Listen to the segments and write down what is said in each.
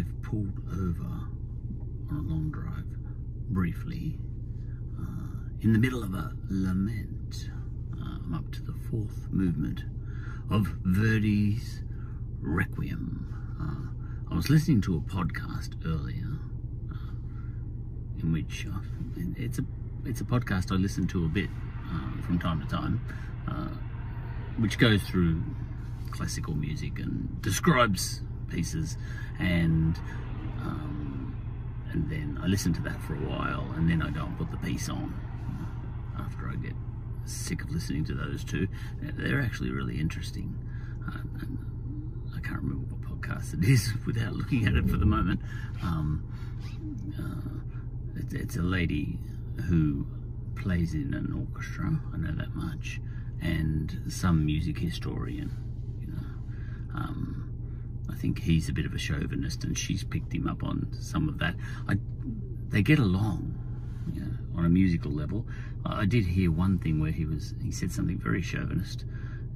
I've pulled over on a long drive briefly uh, in the middle of a lament. Uh, I'm up to the fourth movement of Verdi's Requiem. Uh, I was listening to a podcast earlier uh, in which uh, it's a it's a podcast I listen to a bit uh, from time to time, which goes through classical music and describes pieces and um, and then I listen to that for a while and then I go and put the piece on after I get sick of listening to those two. They're actually really interesting. Uh, I can't remember what podcast it is without looking at it for the moment. Um, uh, it, it's a lady who plays in an orchestra. I know that much. And some music historian you know. um, I think he's a bit of a chauvinist, and she's picked him up on some of that. I, they get along, you know, on a musical level. I did hear one thing where he was he said something very chauvinist,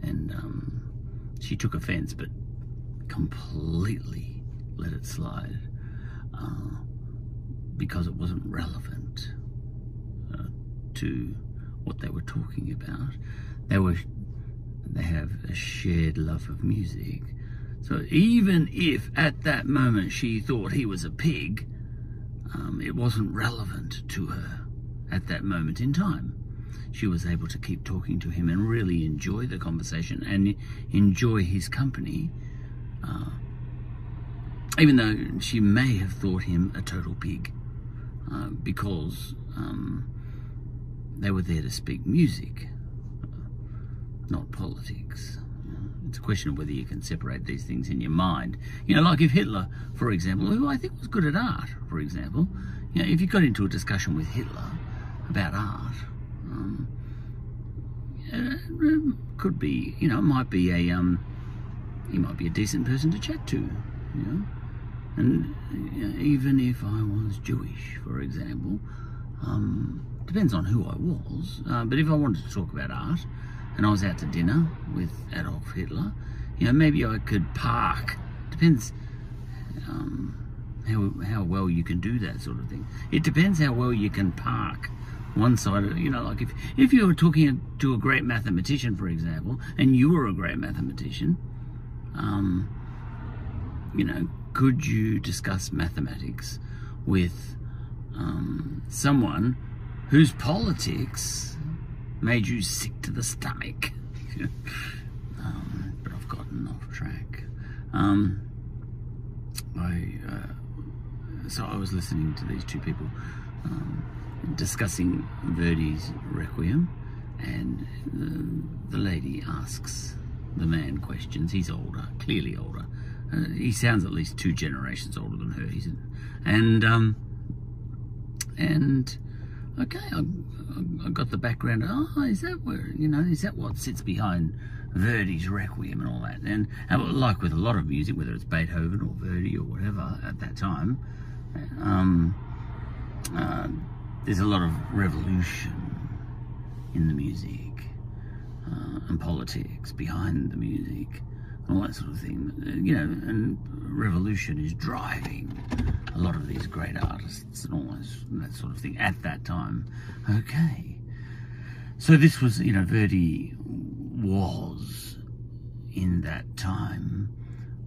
and um, she took offence, but completely let it slide uh, because it wasn't relevant uh, to what they were talking about. They were they have a shared love of music. So even if at that moment she thought he was a pig, um, it wasn't relevant to her at that moment in time. She was able to keep talking to him and really enjoy the conversation and enjoy his company, uh, even though she may have thought him a total pig, uh, because um, they were there to speak music not politics. It's a question of whether you can separate these things in your mind. You know, like if Hitler, for example, who I think was good at art, for example, you know, if you got into a discussion with Hitler about art, um, it could be, you know, it might be a, um, he might be a decent person to chat to, you know. And you know, even if I was Jewish, for example, um, depends on who I was, uh, but if I wanted to talk about art, and I was out to dinner with Adolf Hitler, you know, maybe I could park. Depends um, how, how well you can do that sort of thing. It depends how well you can park one side of, you know, like if, if you were talking to a great mathematician, for example, and you were a great mathematician, um, you know, could you discuss mathematics with um, someone whose politics made you sick to the stomach. um, but I've gotten off track. Um, I, uh, so I was listening to these two people um, discussing Verdi's Requiem, and the, the, lady asks the man questions. He's older, clearly older. Uh, he sounds at least two generations older than her. He's, and um, and okay, I, I got the background. Oh, is that where you know? Is that what sits behind Verdi's Requiem and all that? And, like with a lot of music, whether it's Beethoven or Verdi or whatever at that time, um, uh, there's a lot of revolution in the music uh, and politics behind the music all that sort of thing. You know, and revolution is driving a lot of these great artists and all that sort of thing at that time. Okay. So this was, you know, Verdi was in that time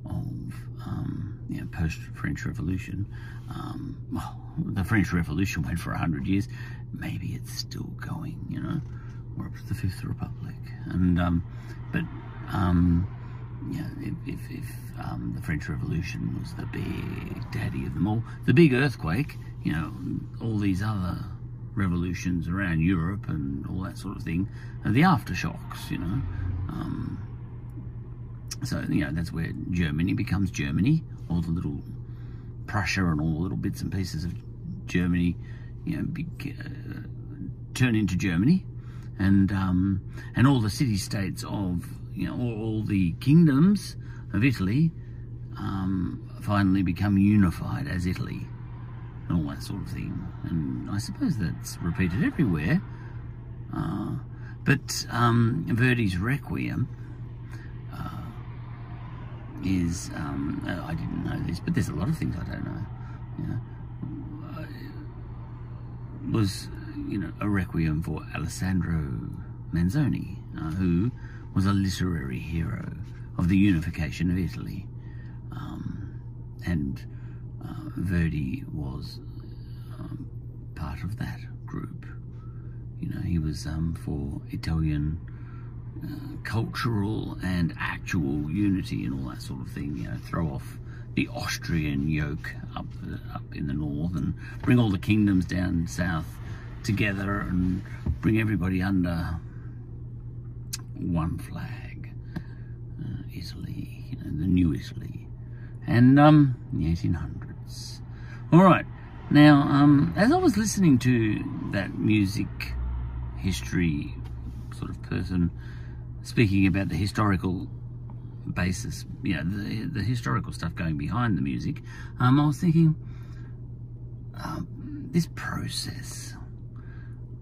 of, um, you know, post-French Revolution. Um, well, the French Revolution went for a hundred years. Maybe it's still going, you know. We're up to the Fifth Republic. And, um, but, um, you know, if, if, if um, the French Revolution was the big daddy of them all, the big earthquake, you know, all these other revolutions around Europe and all that sort of thing, and the aftershocks, you know. Um, so, you know, that's where Germany becomes Germany, all the little Prussia and all the little bits and pieces of Germany, you know, be, uh, turn into Germany, and um, and all the city-states of you know, all, the kingdoms of Italy um, finally become unified as Italy and all that sort of thing. And I suppose that's repeated everywhere. Uh, but um, Verdi's Requiem uh, is um, I didn't know this, but there's a lot of things I don't know. You know, was you know a requiem for Alessandro Manzoni, uh, who was a literary hero of the unification of Italy, um, and uh, Verdi was um, part of that group. You know, he was um, for Italian uh, cultural and actual unity and all that sort of thing. You know, throw off the Austrian yoke up up in the north and bring all the kingdoms down south together and bring everybody under one flag. Uh, Italy, you know, the new Italy, and um, the 1800s. All right. Now, um, as I was listening to that music history sort of person speaking about the historical basis, you know, the, the historical stuff going behind the music, um, I was thinking um, this process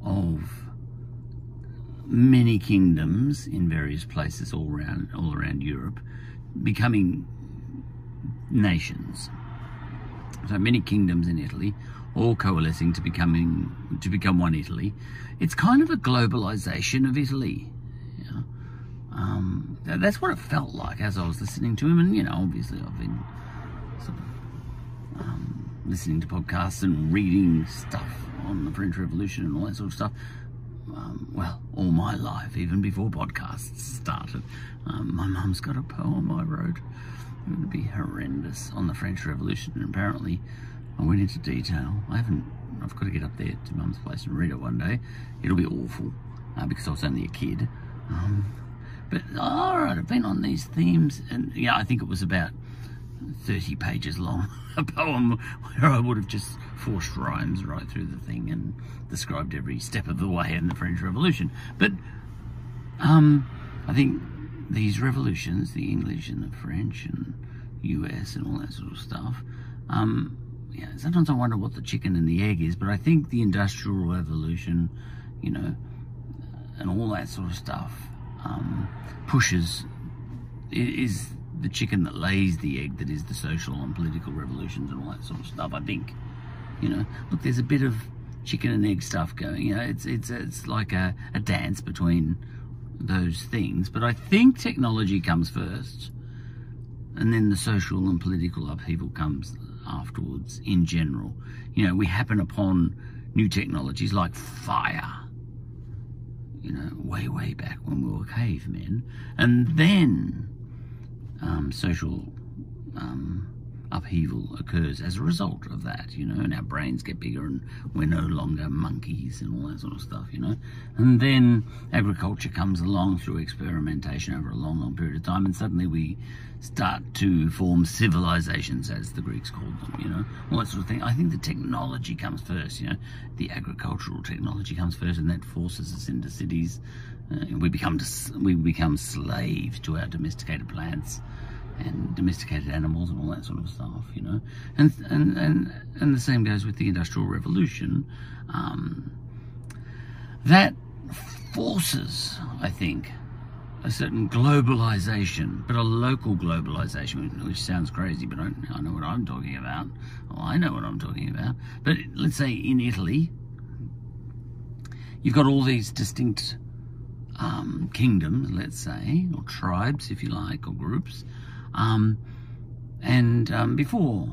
of many kingdoms in various places all around all around Europe becoming nations. So many kingdoms in Italy, all coalescing to becoming to become one Italy. It's kind of a globalization of Italy. Um, that's what it felt like as I was listening to him, and you know, obviously I've been sort of um, listening to podcasts and reading stuff on the French Revolution and all that sort of stuff. Um, well, all my life, even before podcasts started. Um, my mum's got a poem I wrote. It would be horrendous on the French Revolution, and apparently I went into detail. I haven't. I've got to get up there to mum's place and read it one day. It'll be awful uh, because I was only a kid. Um, but all right, I've been on these themes, and yeah, I think it was about 30 pages long, a poem where I would have just forced rhymes right through the thing and described every step of the way in the French Revolution. But um, I think these revolutions, the English and the French and US and all that sort of stuff, um, yeah, sometimes I wonder what the chicken and the egg is, but I think the Industrial Revolution, you know, and all that sort of stuff um, pushes is the chicken that lays the egg that is the social and political revolutions and all that sort of stuff. I think, you know, look, there's a bit of chicken and egg stuff going. You know, it's it's it's like a, a dance between those things. But I think technology comes first, and then the social and political upheaval comes afterwards. In general, you know, we happen upon new technologies like fire you know, way, way back when we were cavemen. And then um, social um, upheaval occurs as a result of that, you know, and our brains get bigger and we're no longer monkeys and all that sort of stuff, you know. And then agriculture comes along through experimentation over a long, long period of time, and suddenly we start to form civilizations, as the Greeks called them, you know, all that sort of thing. I think the technology comes first, you know, the agricultural technology comes first, and that forces us into cities. Uh, we become we become slaves to our domesticated plants and domesticated animals and all that sort of stuff, you know. And and and and the same goes with the Industrial Revolution. Um, that forces, I think, a certain globalization, but a local globalization, which sounds crazy, but I, I know what I'm talking about. I know what I'm talking about. But let's say in Italy, you've got all these distinct um, kingdoms, let's say, or tribes, if you like, or groups, um, and um, before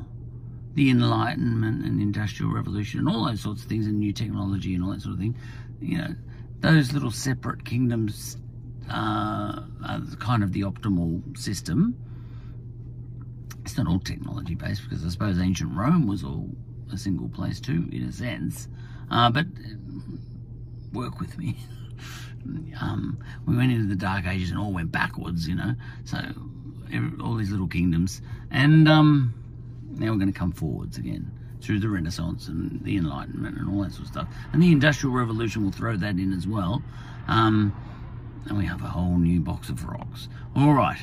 the Enlightenment and Industrial Revolution and all those sorts of things and new technology and all that sort of thing, you know, those little separate kingdoms uh, are kind of the optimal system. It's not all technology based because I suppose ancient Rome was all a single place too, in a sense. Uh, but work with me. um, we went into the Dark Ages and all went backwards, you know. So all these little kingdoms. And um, now we're going to come forwards again through the Renaissance and the Enlightenment and all that sort of stuff. And the Industrial Revolution will throw that in as well. Um, and we have a whole new box of rocks. All right.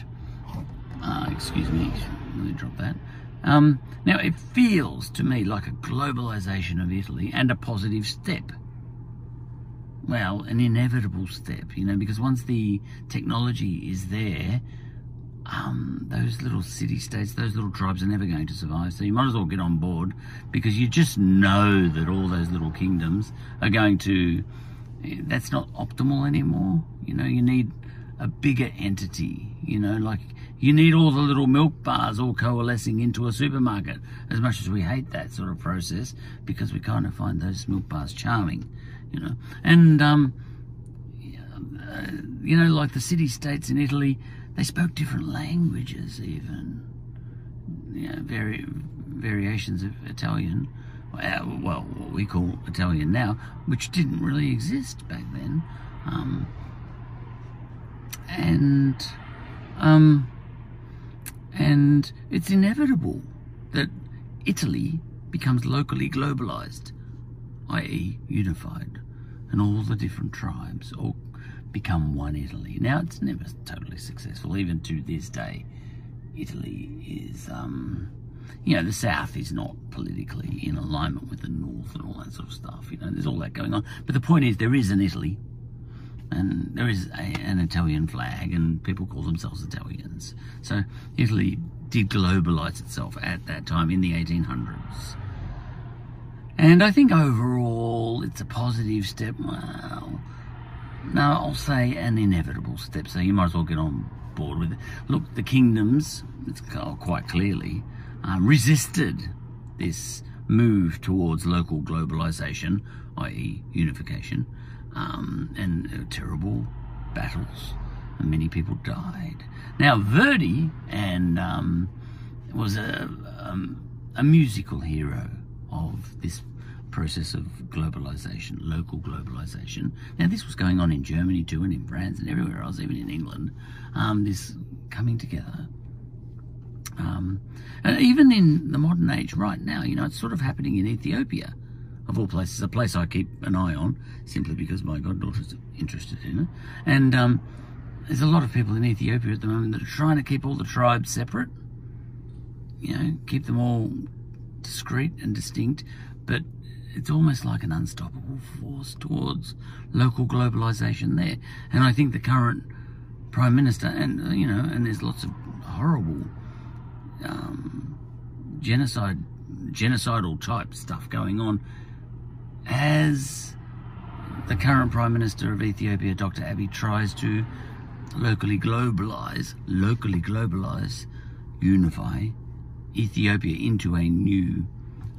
Uh, excuse me. Let me drop that. Um, now, it feels to me like a globalization of Italy and a positive step. Well, an inevitable step, you know, because once the technology is there, um, those little city states, those little tribes are never going to survive. So you might as well get on board because you just know that all those little kingdoms are going to. That's not optimal anymore. You know, you need a bigger entity. You know, like you need all the little milk bars all coalescing into a supermarket. As much as we hate that sort of process, because we kind of find those milk bars charming. You know, and um, you know, like the city states in Italy they spoke different languages, even. You know, vari- variations of Italian. Uh, well, what we call Italian now, which didn't really exist back then. Um, and um, and it's inevitable that Italy becomes locally globalized, i.e., unified, and all the different tribes all become one Italy. Now, it's never totally successful, even to this day. Italy is, um, you know, the South is not politically in alignment with the North and all that sort of stuff. You know, there's all that going on. But the point is, there is an Italy, and there is a, an Italian flag, and people call themselves Italians. So Italy did globalize itself at that time in the 1800s. And I think overall it's a positive step. Well, no, I'll say an inevitable step, so you might as well get on board with it. Look, the kingdoms, it's quite clearly, um, resisted this move towards local globalization, i.e., unification, um, and terrible battles, and many people died. Now, Verdi and um, was a, um, a musical hero of this process of globalization, local globalization. Now, this was going on in Germany too, and in France and everywhere else, even in England. Um, this coming together. Um, and even in the modern age, right now, you know, it's sort of happening in Ethiopia, of all places, a place I keep an eye on, simply because my goddaughter's interested in it. And um, there's a lot of people in Ethiopia at the moment that are trying to keep all the tribes separate, you know, keep them all discreet and distinct, but it's almost like an unstoppable force towards local globalization there. And I think the current prime minister, and you know, and there's lots of horrible um, genocide, genocidal type stuff going on, as the current prime minister of Ethiopia, Dr. Abiy, tries to locally globalize, locally globalize, unify Ethiopia into a new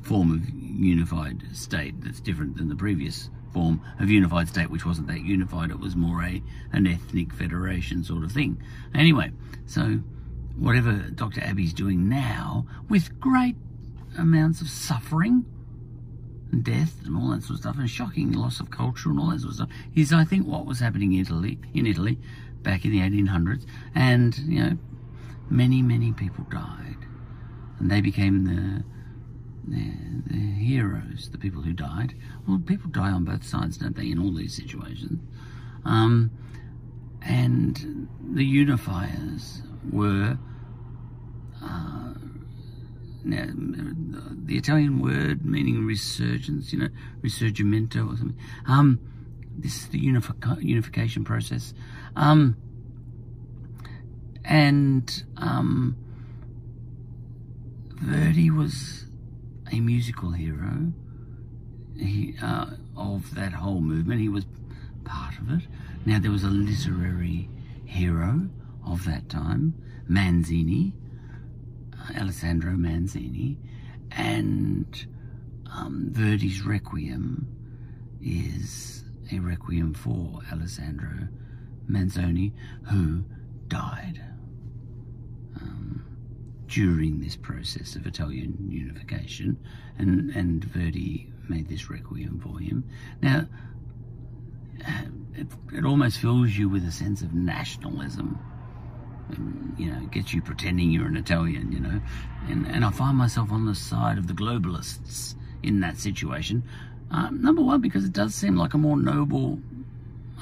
form of unified state that's different than the previous form of unified state, which wasn't that unified. It was more a an ethnic federation sort of thing. Anyway, so whatever Dr. Abiy's doing now, with great amounts of suffering and death and all that sort of stuff, and shocking loss of culture and all that sort of stuff, is I think what was happening in Italy in Italy back in the 1800s, and you know, many many people died, and they became the the, the heroes, the people who died. Well, people die on both sides, don't they, in all these situations? Um, and the unifiers were uh, now, the Italian word meaning resurgence, you know, risorgimento or something. Um, this is the unifi unification process. Um, and um, Verdi was a musical hero he, uh, of that whole movement. He was part of it. Now, there was a literary hero of that time, Manzini, uh, Alessandro Manzini, and um, Verdi's Requiem is a requiem for Alessandro Manzoni, who died during this process of Italian unification, and, and Verdi made this requiem for him. Now, it, it almost fills you with a sense of nationalism. And, you know, gets you pretending you're an Italian, you know. And, and I find myself on the side of the globalists in that situation. Uh, number one, because it does seem like a more noble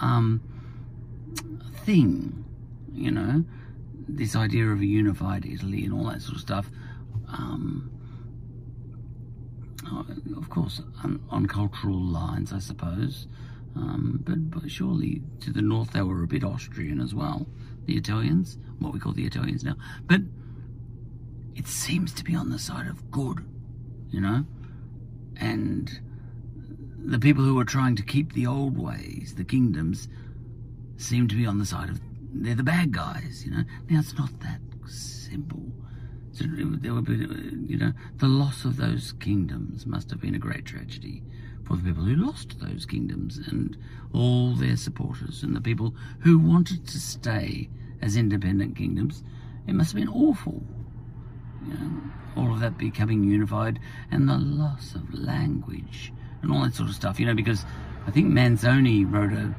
um, thing, you know this idea of a unified Italy and all that sort of stuff. Um, uh, of course, on, on, cultural lines, I suppose. Um, but, but surely to the north they were a bit Austrian as well. the Italians, what we call the Italians now. But it seems to be on the side of good, you know? And the people who are trying to keep the old ways, the kingdoms, seem to be on the side of they're the bad guys, you know. Now it's not that simple. So there would be, you know, the loss of those kingdoms must have been a great tragedy for the people who lost those kingdoms and all their supporters and the people who wanted to stay as independent kingdoms. It must have been awful. You know, all of that becoming unified and the loss of language and all that sort of stuff, you know, because I think Manzoni wrote a,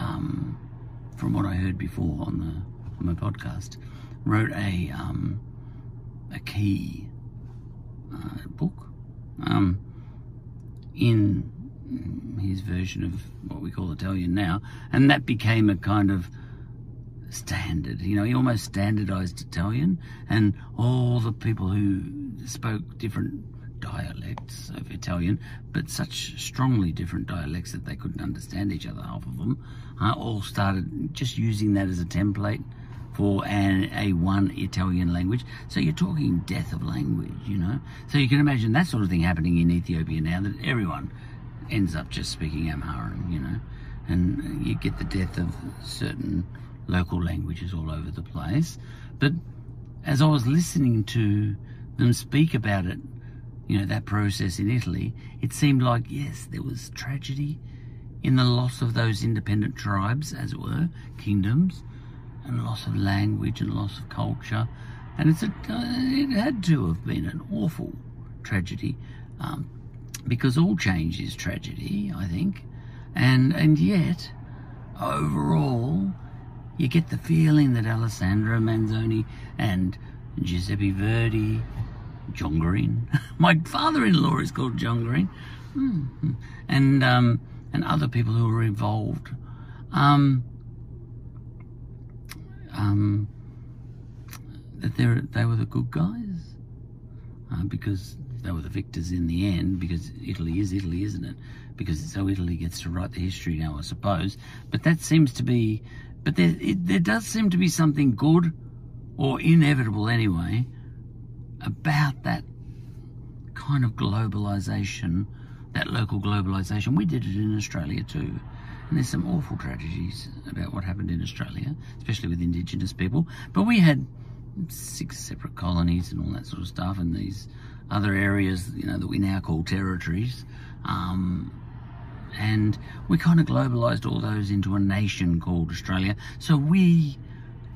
um, from what I heard before on the on my podcast, wrote a um, a key uh, book um, in his version of what we call Italian now, and that became a kind of standard. You know, he almost standardized Italian, and all the people who spoke different dialects of Italian, but such strongly different dialects that they couldn't understand each other, half of them, uh, all started just using that as a template for an, a one Italian language. So you're talking death of language, you know. So you can imagine that sort of thing happening in Ethiopia now, that everyone ends up just speaking Amharic, you know, and you get the death of certain local languages all over the place. But as I was listening to them speak about it you know, that process in Italy, it seemed like, yes, there was tragedy in the loss of those independent tribes, as it were, kingdoms, and loss of language and loss of culture. And it's a, uh, it had to have been an awful tragedy, um, because all change is tragedy, I think. And, and yet, overall, you get the feeling that Alessandro Manzoni and Giuseppe Verdi John Green. My father-in-law is called John Green, mm-hmm. and um, and other people who were involved. Um, um, that they they were the good guys uh, because they were the victors in the end. Because Italy is Italy, isn't it? Because so Italy gets to write the history now, I suppose. But that seems to be, but there it, there does seem to be something good or inevitable anyway about that kind of globalization, that local globalization. We did it in Australia too. And there's some awful tragedies about what happened in Australia, especially with Indigenous people. But we had six separate colonies and all that sort of stuff, and these other areas, you know, that we now call territories. Um, and we kind of globalized all those into a nation called Australia. So we,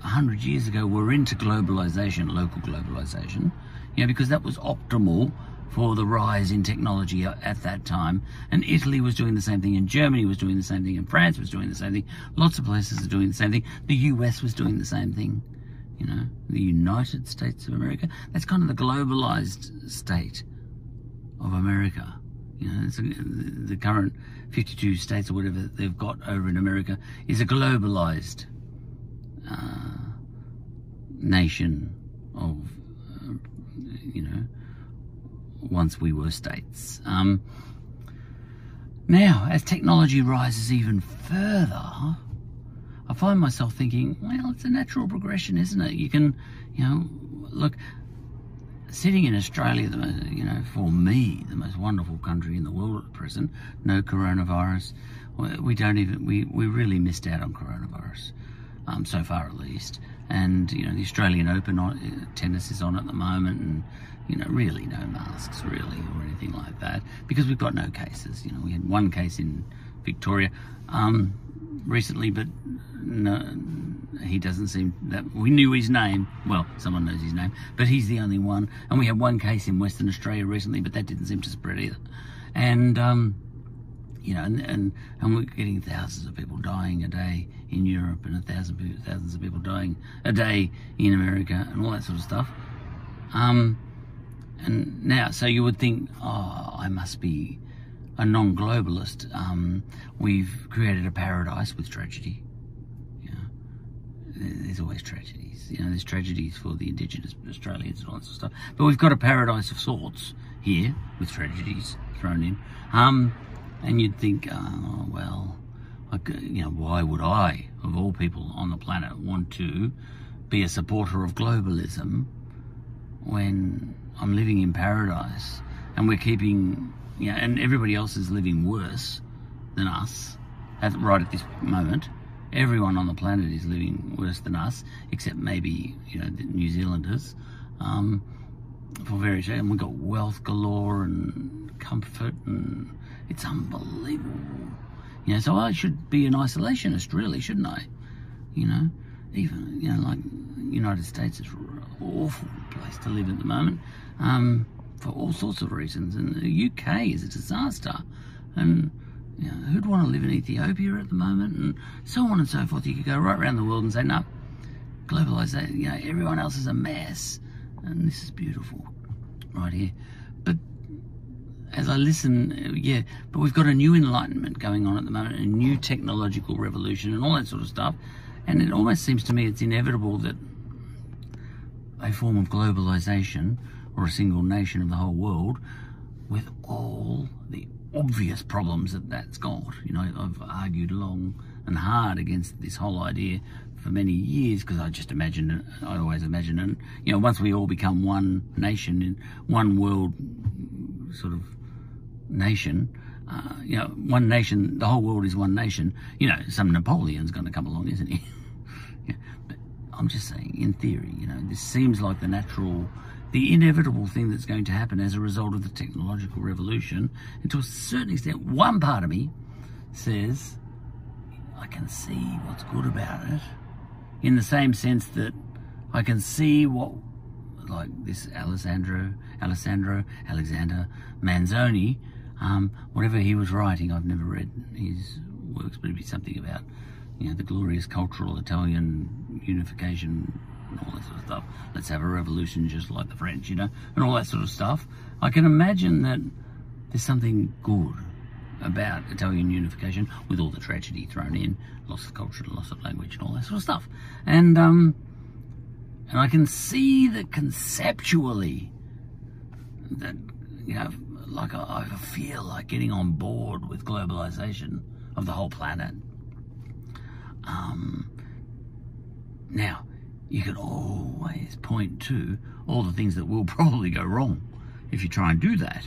a hundred years ago, were into globalization, local globalization you know, because that was optimal for the rise in technology at that time. And Italy was doing the same thing, and Germany was doing the same thing, and France was doing the same thing. Lots of places are doing the same thing. The US was doing the same thing. You know, the United States of America. That's kind of the globalized state of America. You know, a, the current 52 states or whatever they've got over in America is a globalized uh, nation of you know, once we were states. Um, now, as technology rises even further, I find myself thinking, well, it's a natural progression, isn't it? You can, you know, look, sitting in Australia, the, most, you know, for me, the most wonderful country in the world at present, no coronavirus. We don't even, we, we really missed out on coronavirus, um, so far at least and you know the Australian Open on, uh, tennis is on at the moment, and you know really no masks really or anything like that because we've got no cases. You know we had one case in Victoria um, recently, but no, he doesn't seem that we knew his name. Well, someone knows his name, but he's the only one. And we had one case in Western Australia recently, but that didn't seem to spread either. And um, you know, and, and, and we're getting thousands of people dying a day in Europe and a thousand thousands of people dying a day in America and all that sort of stuff. Um, and now, so you would think, oh, I must be a non-globalist. Um, we've created a paradise with tragedy. There's always tragedies. You know, there's tragedies for the indigenous Australians and all that of stuff. But we've got a paradise of sorts here with tragedies thrown in. Um, and you'd think, oh, well, Like, you know, why would I, of all people on the planet, want to be a supporter of globalism when I'm living in paradise and we're keeping, you know, and everybody else is living worse than us at, right at this moment. Everyone on the planet is living worse than us, except maybe, you know, the New Zealanders. Um, for various. And we've got wealth galore and comfort and it's unbelievable. You know, so I should be an isolationist, really, shouldn't I? You know, even, you know, like United States is an awful place to live at the moment um, for all sorts of reasons. And the UK is a disaster. And, you know, who'd want to live in Ethiopia at the moment? And so on and so forth. You could go right around the world and say, no, globalization, you know, everyone else is a mess. And this is beautiful right here. As I listen, yeah, but we've got a new enlightenment going on at the moment, a new technological revolution and all that sort of stuff. And it almost seems to me it's inevitable that a form of globalization or a single nation of the whole world with all the obvious problems that that's got. You know, I've argued long and hard against this whole idea for many years because I just imagine I always imagine it. You know, once we all become one nation in one world sort of nation, uh, you know, one nation, the whole world is one nation. You know, some Napoleon's going to come along, isn't he? yeah, but I'm just saying, in theory, you know, this seems like the natural, the inevitable thing that's going to happen as a result of the technological revolution. And to a certain extent, one part of me says, I can see what's good about it in the same sense that I can see what, like this Alessandro, Alessandro, Alexander Manzoni, um, whatever he was writing, I've never read his works, but it'd be something about, you know, the glorious cultural Italian unification and all that sort of stuff. Let's have a revolution just like the French, you know, and all that sort of stuff. I can imagine that there's something good about Italian unification with all the tragedy thrown in, loss of culture, loss of language, and all that sort of stuff. And um, and I can see that conceptually that you know, like I, I feel like getting on board with globalization of the whole planet. Um, now, you can always point to all the things that will probably go wrong if you try and do that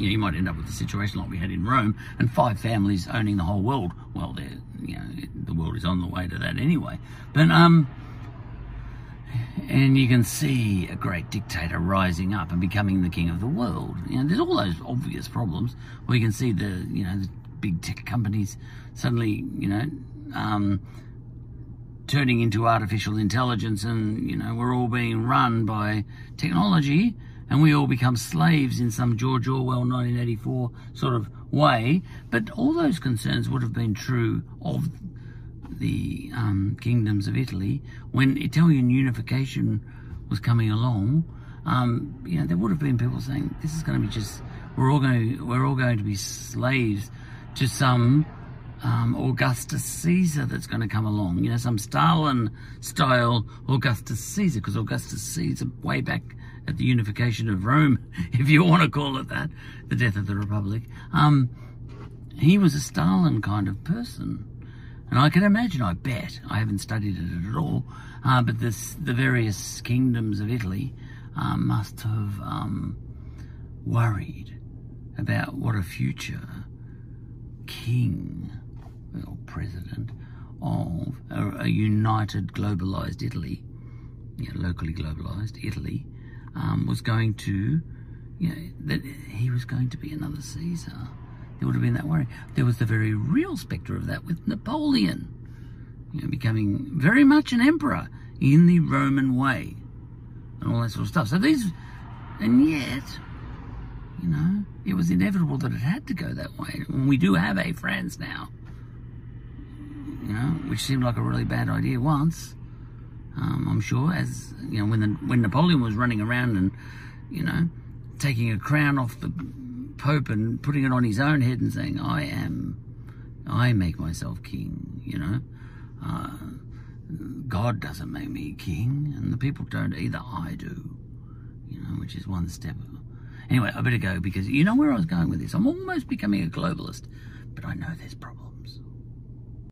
you, know, you might end up with a situation like we had in Rome and five families owning the whole world. Well, you know, the world is on the way to that anyway. But, um, and you can see a great dictator rising up and becoming the king of the world. You know, there's all those obvious problems where you can see the, you know, the big tech companies suddenly, you know, um, turning into artificial intelligence and, you know, we're all being run by technology and we all become slaves in some George Orwell 1984 sort of way. But all those concerns would have been true of the um, kingdoms of Italy when Italian unification was coming along. Um, you know, there would have been people saying this is going to be just we're all going to, we're all going to be slaves to some um, Augustus Caesar that's going to come along. You know, some Stalin style Augustus Caesar because Augustus Caesar way back at the unification of Rome, if you want to call it that, the death of the Republic, um, he was a Stalin kind of person. And I can imagine, I bet, I haven't studied it at all, uh, but this, the various kingdoms of Italy uh, must have um, worried about what a future king or president of a, a united, globalized Italy, you know, locally globalized Italy, um, was going to, you know, that he was going to be another Caesar. There would have been that worry. There was the very real spectre of that with Napoleon, you know, becoming very much an emperor in the Roman way and all that sort of stuff. So these, and yet, you know, it was inevitable that it had to go that way. And we do have a France now, you know, which seemed like a really bad idea once. Um, I'm sure, as you know, when the, when Napoleon was running around and you know taking a crown off the Pope and putting it on his own head and saying, "I am, I make myself king," you know. Uh, God doesn't make me king, and the people don't either. I do, you know, which is one step. Anyway, I better go because you know where I was going with this. I'm almost becoming a globalist, but I know there's problems.